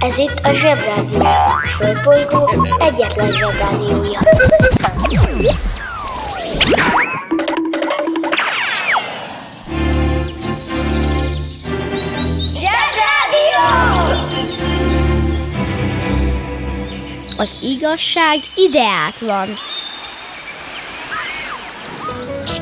Ez itt a Zsebrádió. A Földbolygó egyetlen Zsebrádiója. Zsebrádió! Az igazság ideát van.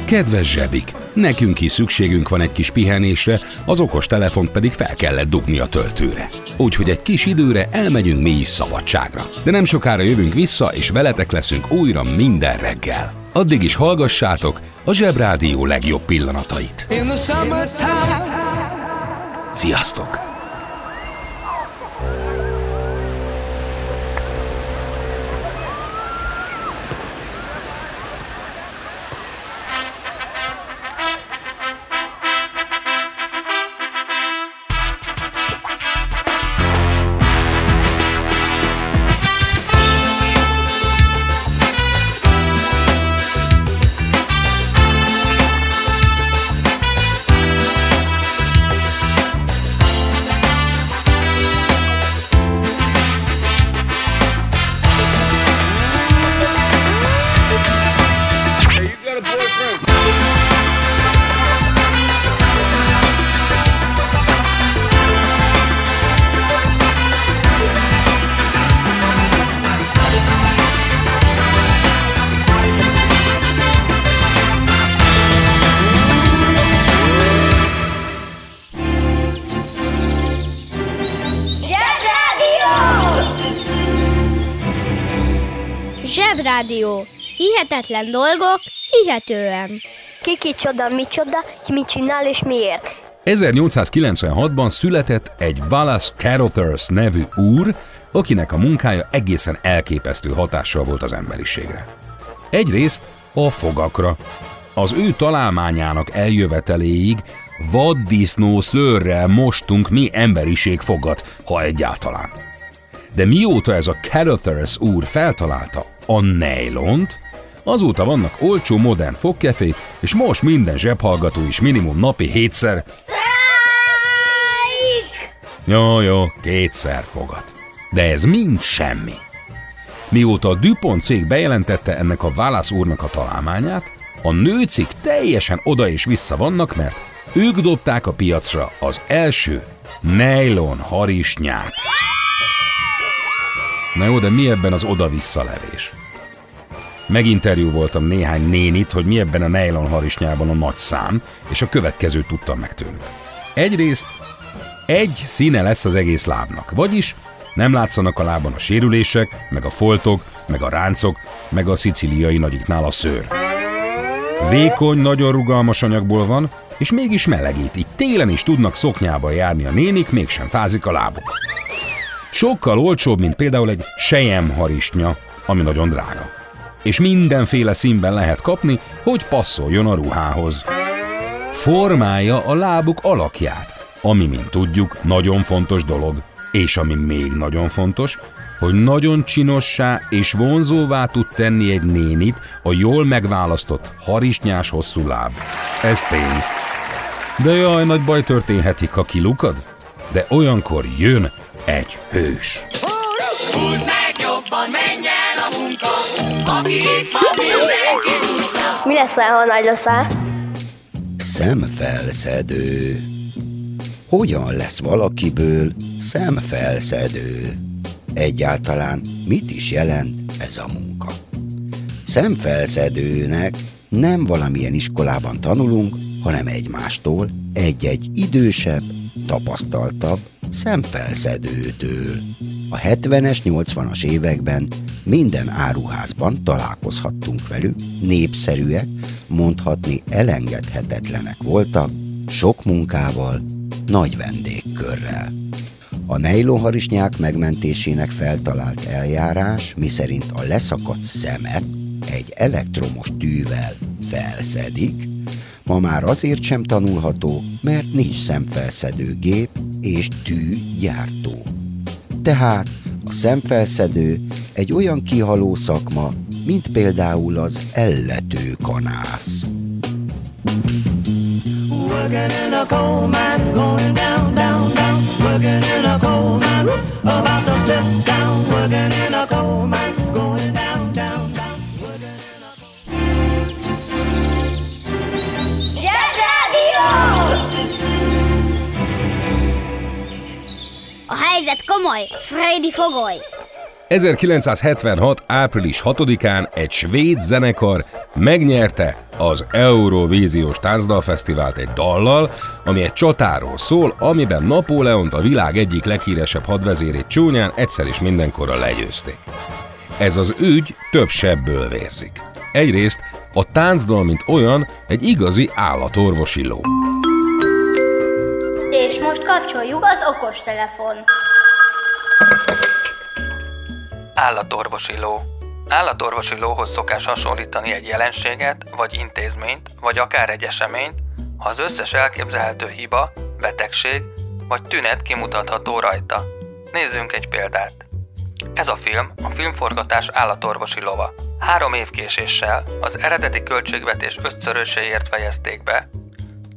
Kedves zsebik! Nekünk is szükségünk van egy kis pihenésre, az okos telefont pedig fel kellett dugni a töltőre. Úgyhogy egy kis időre elmegyünk mi is szabadságra. De nem sokára jövünk vissza, és veletek leszünk újra minden reggel. Addig is hallgassátok a Zsebrádió legjobb pillanatait. Sziasztok! Zsebrádió. Hihetetlen dolgok, hihetően. Ki kicsoda, micsoda, ki mit csinál és miért. 1896-ban született egy Wallace Carothers nevű úr, akinek a munkája egészen elképesztő hatással volt az emberiségre. Egyrészt a fogakra. Az ő találmányának eljöveteléig vaddisznó szőrrel mostunk mi emberiség fogat, ha egyáltalán. De mióta ez a Carothers úr feltalálta a nejlont, azóta vannak olcsó modern fogkefék, és most minden zsebhallgató is minimum napi hétszer Jó, jó, kétszer fogat. De ez mind semmi. Mióta a DuPont cég bejelentette ennek a Válasz úrnak a találmányát, a nőcik teljesen oda és vissza vannak, mert ők dobták a piacra az első nylon harisnyát. Na jó, de mi ebben az oda-vissza levés? Meginterjú voltam néhány nénit, hogy mi ebben a nylon harisnyában a nagy szám, és a következőt tudtam meg tőlük. Egyrészt egy színe lesz az egész lábnak, vagyis nem látszanak a lábon a sérülések, meg a foltok, meg a ráncok, meg a szicíliai nagyiknál a szőr. Vékony, nagyon rugalmas anyagból van, és mégis melegít, így télen is tudnak szoknyába járni a nénik, mégsem fázik a lábuk. Sokkal olcsóbb, mint például egy sejem harisnya, ami nagyon drága. És mindenféle színben lehet kapni, hogy passzoljon a ruhához. Formálja a lábuk alakját, ami, mint tudjuk, nagyon fontos dolog. És ami még nagyon fontos, hogy nagyon csinossá és vonzóvá tud tenni egy nénit a jól megválasztott harisnyás hosszú láb. Ez tény. De jaj, nagy baj történhetik, ha kilukad. De olyankor jön egy hős. Húzd meg jobban, menj a munka, aki itt van, mindenki húzza. Mi lesz, ha nagy leszel? Szemfelszedő. Hogyan lesz valakiből szemfelszedő? Egyáltalán mit is jelent ez a munka? Szemfelszedőnek nem valamilyen iskolában tanulunk, hanem egymástól, egy-egy idősebb, tapasztaltabb szemfelszedőtől. A 70-es, 80-as években minden áruházban találkozhattunk velük, népszerűek, mondhatni elengedhetetlenek voltak, sok munkával, nagy vendégkörrel. A nejlonharisnyák megmentésének feltalált eljárás, miszerint a leszakadt szemet egy elektromos tűvel felszedik, ma már azért sem tanulható, mert nincs szemfelszedő gép és tűgyártó. Tehát a szemfelszedő egy olyan kihaló szakma, mint például az ellető kanász. working in a coal mine, going down, down, down, working in a coal mine. sit down, working in a coal mine, komoly, Freddy fogoly. 1976. április 6-án egy svéd zenekar megnyerte az Eurovíziós Táncdalfesztivált egy dallal, ami egy csatáról szól, amiben Napóleont a világ egyik leghíresebb hadvezérét csúnyán egyszer is mindenkorra legyőzték. Ez az ügy több sebből vérzik. Egyrészt a táncdal, mint olyan, egy igazi állatorvosi ló. És most kapcsoljuk az okostelefon. Állatorvosi ló. Állatorvosi lóhoz szokás hasonlítani egy jelenséget, vagy intézményt, vagy akár egy eseményt, ha az összes elképzelhető hiba, betegség vagy tünet kimutatható rajta. Nézzünk egy példát. Ez a film a filmforgatás állatorvosi lova. Három év késéssel az eredeti költségvetés ötszöröséért fejezték be,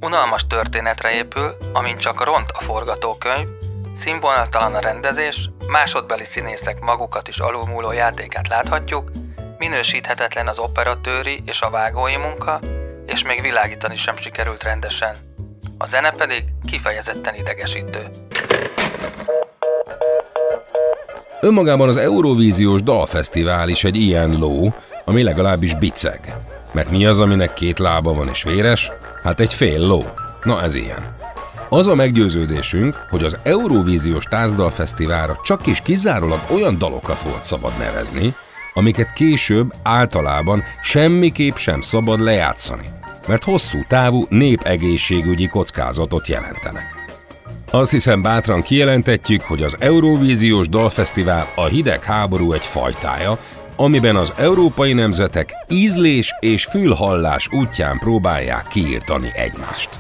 unalmas történetre épül, amint csak ront a forgatókönyv, színvonaltalan a rendezés, másodbeli színészek magukat is alulmúló játékát láthatjuk, minősíthetetlen az operatőri és a vágói munka, és még világítani sem sikerült rendesen. A zene pedig kifejezetten idegesítő. Önmagában az Eurovíziós Dalfesztivál is egy ilyen ló, ami legalábbis biceg. Mert mi az, aminek két lába van és véres? Hát egy fél ló. Na ez ilyen. Az a meggyőződésünk, hogy az Eurovíziós Táncdalfesztiválra csak és kizárólag olyan dalokat volt szabad nevezni, amiket később általában semmiképp sem szabad lejátszani, mert hosszú távú népegészségügyi kockázatot jelentenek. Azt hiszem bátran kijelentetjük, hogy az Eurovíziós Dalfesztivál a hidegháború egy fajtája, amiben az európai nemzetek ízlés és fülhallás útján próbálják kiírtani egymást.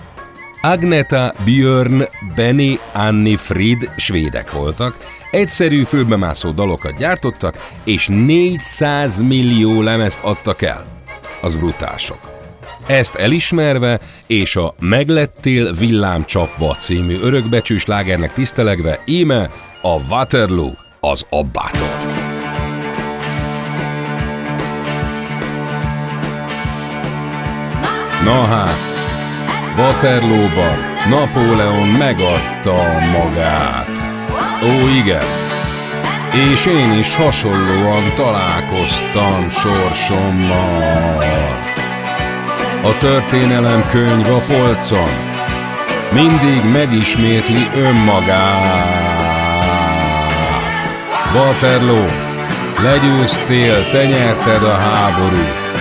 Agneta, Björn, Benny, Anni, Frid svédek voltak, egyszerű főbemászó dalokat gyártottak, és 400 millió lemezt adtak el. Az brutál sok. Ezt elismerve, és a Meglettél villámcsapva című örökbecsű slágernek tisztelegve, íme a Waterloo az abbától. Na hát, Waterloo-ban Napóleon megadta magát. Ó, igen. És én is hasonlóan találkoztam sorsommal. A történelem könyv a polcon mindig megismétli önmagát. Waterloo, legyőztél, te nyerted a háborút.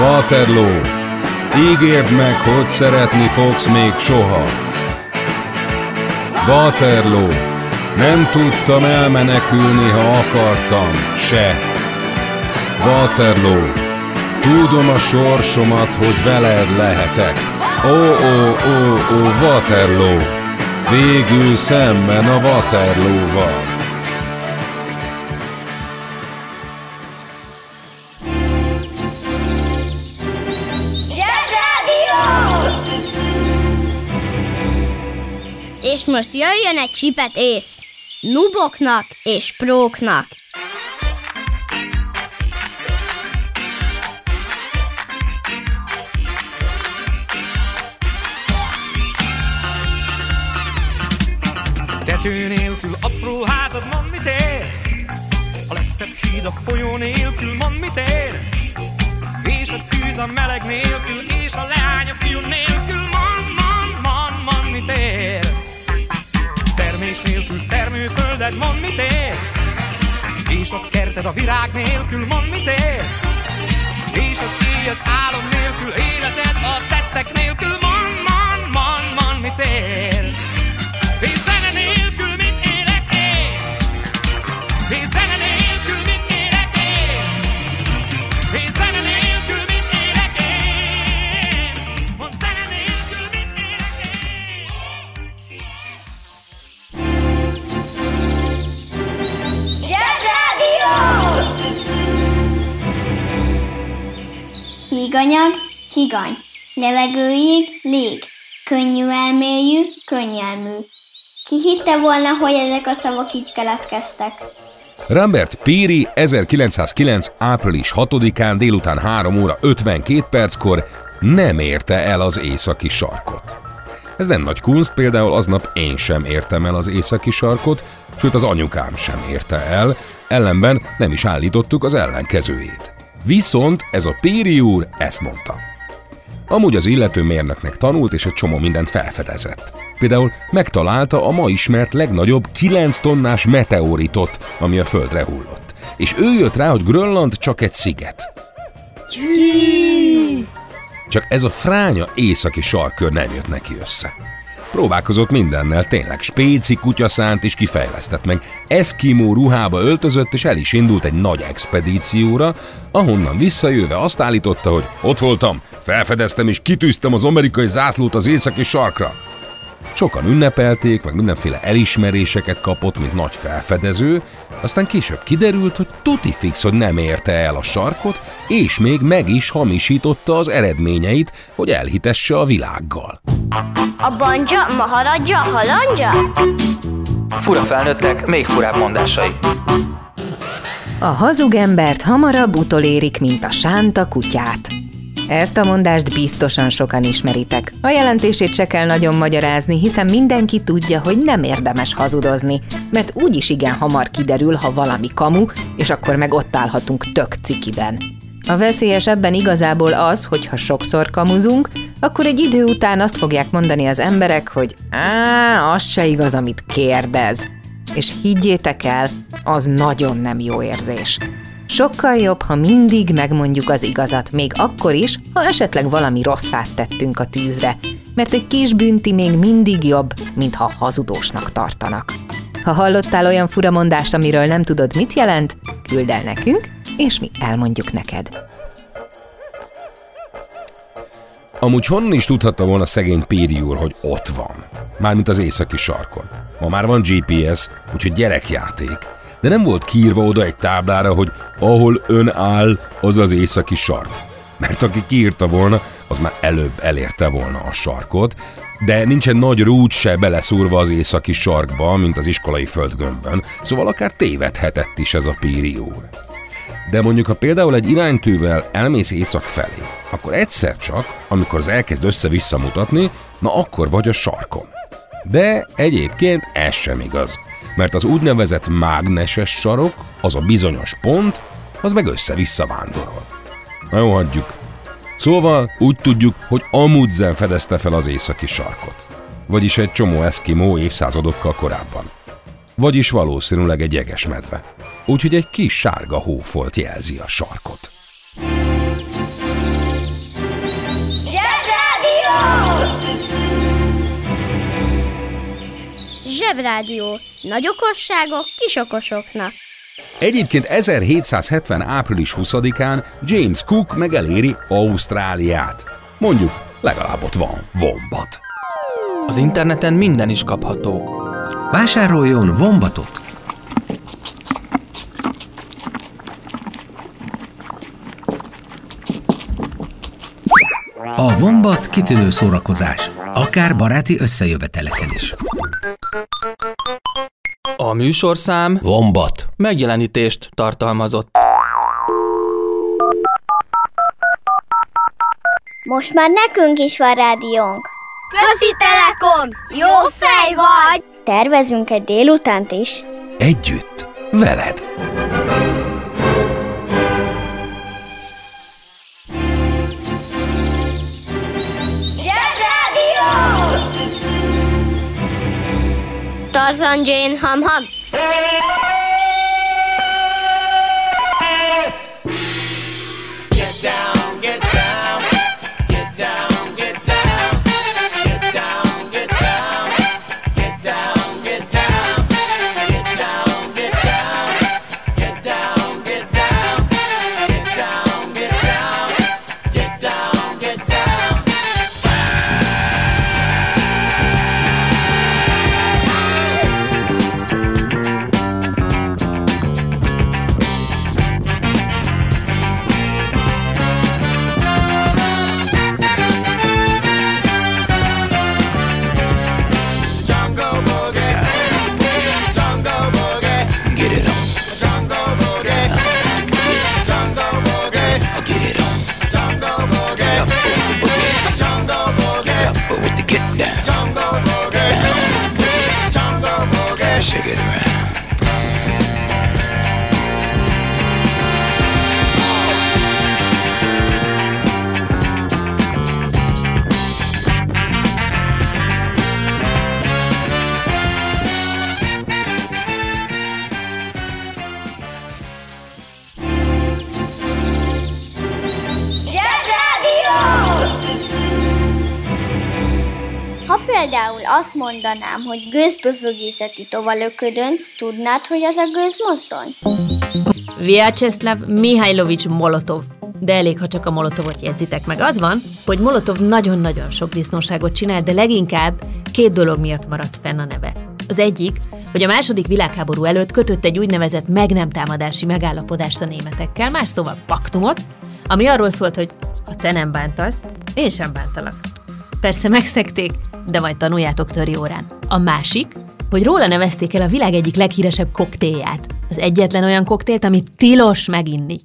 Waterloo, ígérd meg, hogy szeretni fogsz még soha. Waterloo, nem tudtam elmenekülni, ha akartam, se. Waterloo, tudom a sorsomat, hogy veled lehetek. Ó, ó, ó, ó, Waterloo, végül szemben a Waterloo-val. És most jöjjön egy csipet ész. Nuboknak és próknak. Tető nélkül apró házad, mond mit ér? A legszebb híd a folyó nélkül, mond mit ér? És a tűz a meleg nélkül, és a leány a fiú nélkül, Termés nélkül termőfölded, mond mit ér? És a kerted a virág nélkül, mond mit ér? És az éj az álom nélkül, Híganyag, higany. Levegőjég, lég. Könnyű elmélyű, könnyelmű. Ki hitte volna, hogy ezek a szavak így keletkeztek? Rambert Peary 1909. április 6-án délután 3 óra 52 perckor nem érte el az északi sarkot. Ez nem nagy kunst, például aznap én sem értem el az északi sarkot, sőt az anyukám sem érte el, ellenben nem is állítottuk az ellenkezőjét. Viszont ez a Péri úr ezt mondta. Amúgy az illető mérnöknek tanult, és egy csomó mindent felfedezett. Például megtalálta a ma ismert legnagyobb 9 tonnás meteoritot, ami a Földre hullott. És ő jött rá, hogy Grönland csak egy sziget. Csak ez a fránya északi sarkör nem jött neki össze. Próbálkozott mindennel, tényleg spéci kutyaszánt is kifejlesztett meg. Eszkimó ruhába öltözött, és el is indult egy nagy expedícióra, ahonnan visszajöve azt állította, hogy ott voltam, felfedeztem és kitűztem az amerikai zászlót az északi sarkra. Sokan ünnepelték, meg mindenféle elismeréseket kapott, mint nagy felfedező, aztán később kiderült, hogy tuti fix, hogy nem érte el a sarkot, és még meg is hamisította az eredményeit, hogy elhitesse a világgal. A banja, maharadja, halandja? Fura felnőttek, még furább mondásai. A hazug embert hamarabb utolérik, mint a sánta kutyát. Ezt a mondást biztosan sokan ismeritek. A jelentését se kell nagyon magyarázni, hiszen mindenki tudja, hogy nem érdemes hazudozni, mert úgyis igen hamar kiderül, ha valami kamu, és akkor meg ott állhatunk tök cikiben. A veszélyes ebben igazából az, hogy ha sokszor kamuzunk, akkor egy idő után azt fogják mondani az emberek, hogy á, az se igaz, amit kérdez. És higgyétek el, az nagyon nem jó érzés. Sokkal jobb, ha mindig megmondjuk az igazat, még akkor is, ha esetleg valami rossz fát tettünk a tűzre, mert egy kis bünti még mindig jobb, mint ha hazudósnak tartanak. Ha hallottál olyan furamondást, amiről nem tudod, mit jelent, küld el nekünk, és mi elmondjuk neked. Amúgy honnan is tudhatta volna szegény Péri úr, hogy ott van? Mármint az északi sarkon. Ma már van GPS, úgyhogy gyerekjáték. De nem volt kiírva oda egy táblára, hogy ahol ön áll, az az északi sark. Mert aki kiírta volna, az már előbb elérte volna a sarkot, de nincsen nagy rút se beleszúrva az északi sarkba, mint az iskolai földgömbön, szóval akár tévedhetett is ez a Péri úr. De mondjuk, ha például egy iránytűvel elmész észak felé, akkor egyszer csak, amikor az elkezd össze-vissza mutatni, na akkor vagy a sarkon. De egyébként ez sem igaz, mert az úgynevezett mágneses sarok, az a bizonyos pont, az meg össze-vissza vándorol. Na jó, hagyjuk. Szóval úgy tudjuk, hogy Amundsen fedezte fel az északi sarkot. Vagyis egy csomó eszkimó évszázadokkal korábban. Vagyis valószínűleg egy jeges medve. Úgyhogy egy kis sárga hófolt jelzi a sarkot. Zsebrádió. Nagy okosságok kis okosoknak. Egyébként 1770. április 20-án James Cook megeléri Ausztráliát. Mondjuk, legalább ott van vombat. Az interneten minden is kapható. Vásároljon vombatot! A vombat kitűnő szórakozás, akár baráti összejöveteleken is. A műsorszám Vombat. megjelenítést tartalmazott. Most már nekünk is van rádiónk. Közi Telekom! Jó fej vagy! Tervezünk egy délutánt is. Együtt, veled. Tarzan Jane Ham Ham. Ha például azt mondanám, hogy gőzböfögészeti tovalöködönc, tudnád, hogy az a gőzmozdony? Vyacheslav Mihailovics Molotov. De elég, ha csak a Molotovot jegyzitek meg. Az van, hogy Molotov nagyon-nagyon sok disznóságot csinált, de leginkább két dolog miatt maradt fenn a neve. Az egyik, hogy a második világháború előtt kötött egy úgynevezett meg nem támadási megállapodást a németekkel, más szóval paktumot, ami arról szólt, hogy ha te nem bántasz, én sem bántalak. Persze megszekték, de majd tanuljátok töri órán. A másik, hogy róla nevezték el a világ egyik leghíresebb koktélját. Az egyetlen olyan koktélt, amit tilos meginni.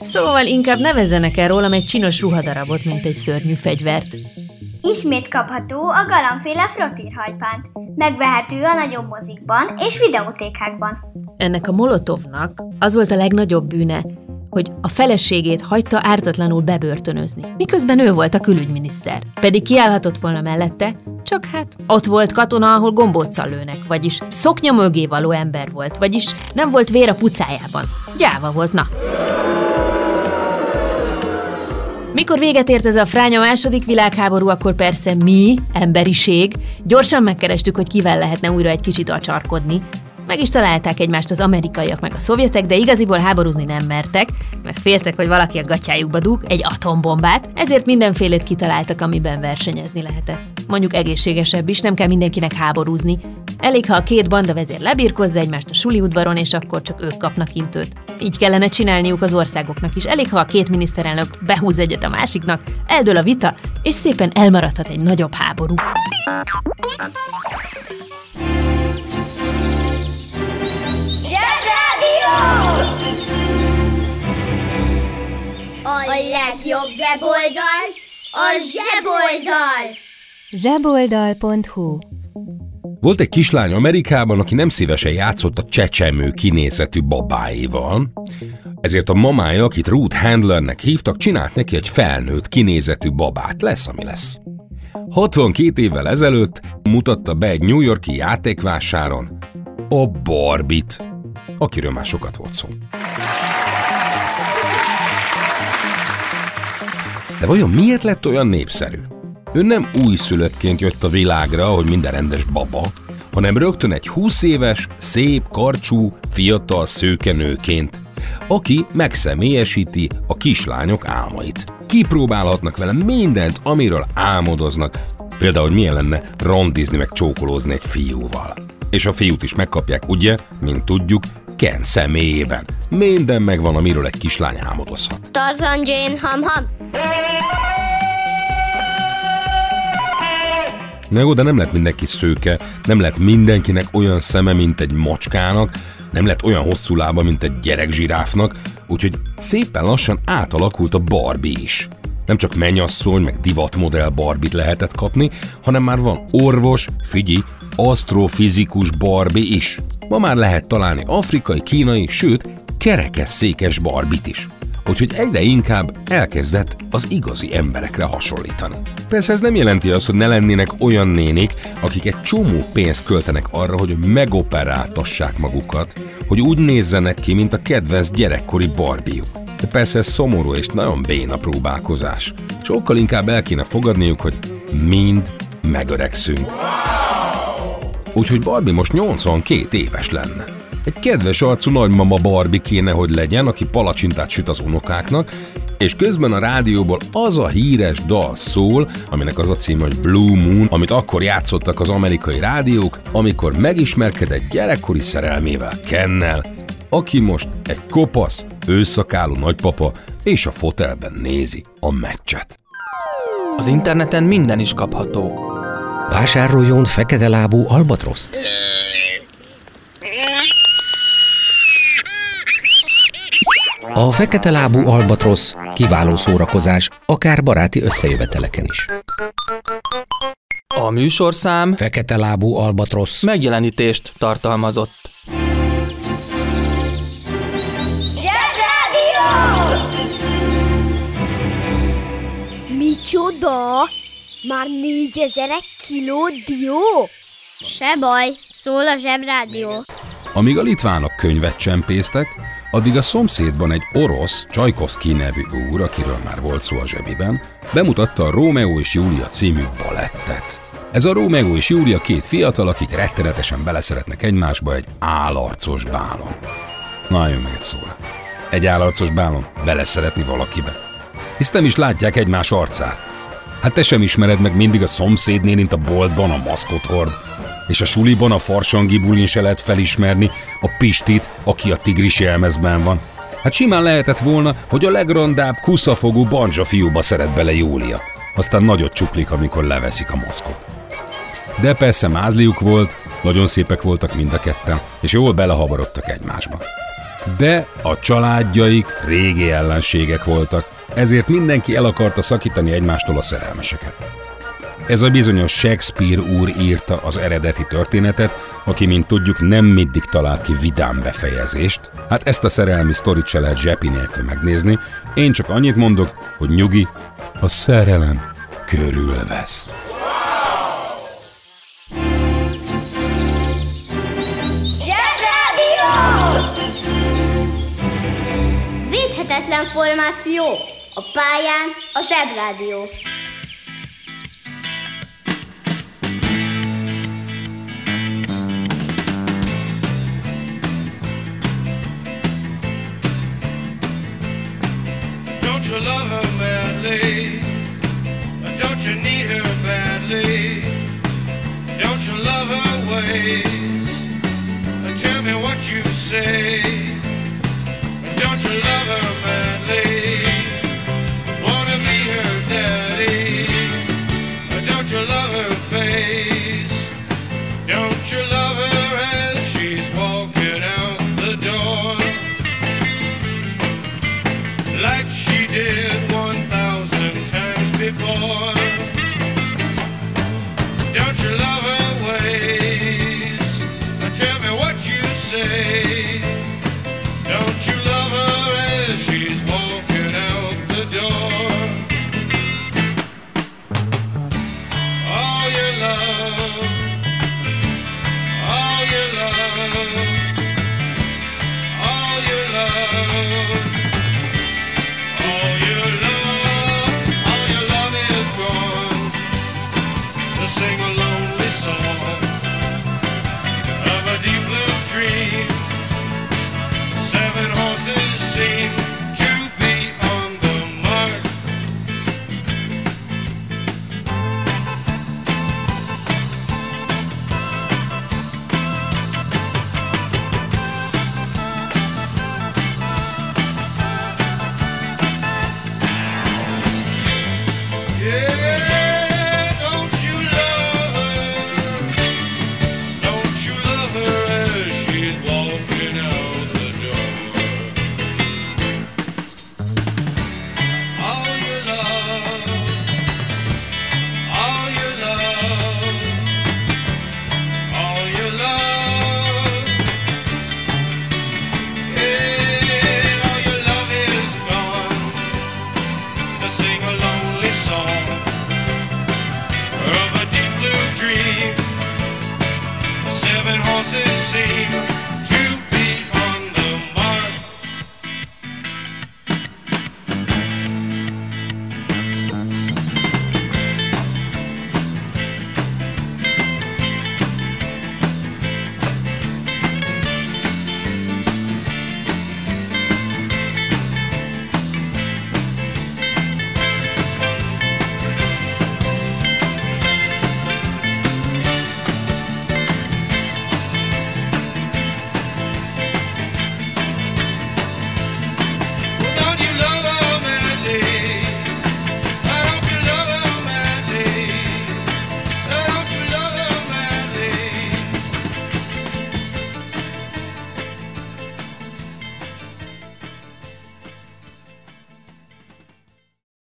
Szóval inkább nevezzenek el rólam egy csinos ruhadarabot, mint egy szörnyű fegyvert. Ismét kapható a galambféle frottírhajpánt. Megvehető a nagyobb mozikban és videótékákban. Ennek a Molotovnak az volt a legnagyobb bűne, hogy a feleségét hagyta ártatlanul bebörtönözni, miközben ő volt a külügyminiszter. Pedig kiállhatott volna mellette, csak hát ott volt katona, ahol gombóccal lőnek, vagyis szoknya mögé való ember volt, vagyis nem volt vér a pucájában. Gyáva volt, na. Mikor véget ért ez a fránya második világháború, akkor persze mi, emberiség, gyorsan megkerestük, hogy kivel lehetne újra egy kicsit acsarkodni. Meg is találták egymást az amerikaiak meg a szovjetek, de igaziból háborúzni nem mertek, mert féltek, hogy valaki a gatyájukba dug egy atombombát, ezért mindenfélét kitaláltak, amiben versenyezni lehetett. Mondjuk egészségesebb is, nem kell mindenkinek háborúzni. Elég, ha a két banda vezér lebírkozza egymást a suli udvaron, és akkor csak ők kapnak intőt. Így kellene csinálniuk az országoknak is. Elég, ha a két miniszterelnök behúz egyet a másiknak, eldől a vita, és szépen elmaradhat egy nagyobb háború. A legjobb weboldal a zseboldal! zseboldal.hu Volt egy kislány Amerikában, aki nem szívesen játszott a csecsemő kinézetű babáival, ezért a mamája, akit Ruth Handlernek hívtak, csinált neki egy felnőtt kinézetű babát. Lesz, ami lesz. 62 évvel ezelőtt mutatta be egy New Yorki játékvásáron a Barbit, akiről már sokat volt szó. De vajon miért lett olyan népszerű? Ő nem újszülöttként jött a világra, hogy minden rendes baba, hanem rögtön egy 20 éves, szép, karcsú, fiatal szőkenőként, aki megszemélyesíti a kislányok álmait. Kipróbálhatnak vele mindent, amiről álmodoznak, például, hogy milyen lenne randizni meg csókolózni egy fiúval. És a fiút is megkapják, ugye, mint tudjuk, Ken személyében. Minden megvan, amiről egy kislány álmodozhat. Tarzan Jane Ham Ham. Na jó, de nem lett mindenki szőke, nem lett mindenkinek olyan szeme, mint egy macskának, nem lett olyan hosszú lába, mint egy gyerekzsiráfnak, úgyhogy szépen lassan átalakult a Barbie is. Nem csak mennyasszony, meg divatmodell Barbit lehetett kapni, hanem már van orvos, figyi, asztrofizikus Barbie is. Ma már lehet találni afrikai, kínai, sőt, kerekesszékes Barbit is. Úgyhogy egyre inkább elkezdett az igazi emberekre hasonlítani. Persze ez nem jelenti azt, hogy ne lennének olyan nénik, akik egy csomó pénzt költenek arra, hogy megoperáltassák magukat, hogy úgy nézzenek ki, mint a kedvenc gyerekkori barbiuk. De persze ez szomorú és nagyon béna próbálkozás. Sokkal inkább el kéne fogadniuk, hogy mind megöregszünk. Úgyhogy Barbie most 82 éves lenne. Egy kedves arcú nagymama Barbie kéne, hogy legyen, aki palacsintát süt az unokáknak, és közben a rádióból az a híres dal szól, aminek az a címe, hogy Blue Moon, amit akkor játszottak az amerikai rádiók, amikor megismerkedett gyerekkori szerelmével, Kennel, aki most egy kopasz, őszakáló nagypapa, és a fotelben nézi a meccset. Az interneten minden is kapható. Vásároljon fekete lábú albatroszt. A fekete lábú albatrosz kiváló szórakozás, akár baráti összejöveteleken is. A műsorszám Fekete lábú albatrosz. megjelenítést tartalmazott. Micsoda? Már négyezer kiló dió? Se baj, szól a zsebrádió. Amíg a litvánok könyvet csempésztek, addig a szomszédban egy orosz, Csajkovszki nevű úr, akiről már volt szó a zsebiben, bemutatta a Rómeó és Júlia című balettet. Ez a Rómeó és Júlia két fiatal, akik rettenetesen beleszeretnek egymásba egy álarcos bálon. Na, jön meg egy szóra. Egy álarcos bálon beleszeretni valakibe. Hisz nem is látják egymás arcát. Hát te sem ismered meg mindig a szomszédnélint a boltban a maszkot hord, és a suliban a farsangi bulin se lehet felismerni a Pistit, aki a tigris jelmezben van. Hát simán lehetett volna, hogy a legrondább kuszafogú banja fiúba szeret bele Júlia. Aztán nagyot csuklik, amikor leveszik a maszkot. De persze mázliuk volt, nagyon szépek voltak mind a ketten, és jól belehabarodtak egymásba. De a családjaik régi ellenségek voltak, ezért mindenki el akarta szakítani egymástól a szerelmeseket. Ez a bizonyos Shakespeare úr írta az eredeti történetet, aki, mint tudjuk, nem mindig talált ki vidám befejezést. Hát ezt a szerelmi sztorit se lehet zsepi nélkül megnézni. Én csak annyit mondok, hogy nyugi, a szerelem körülvesz. Védhetetlen formáció. A pályán a zsebrádió.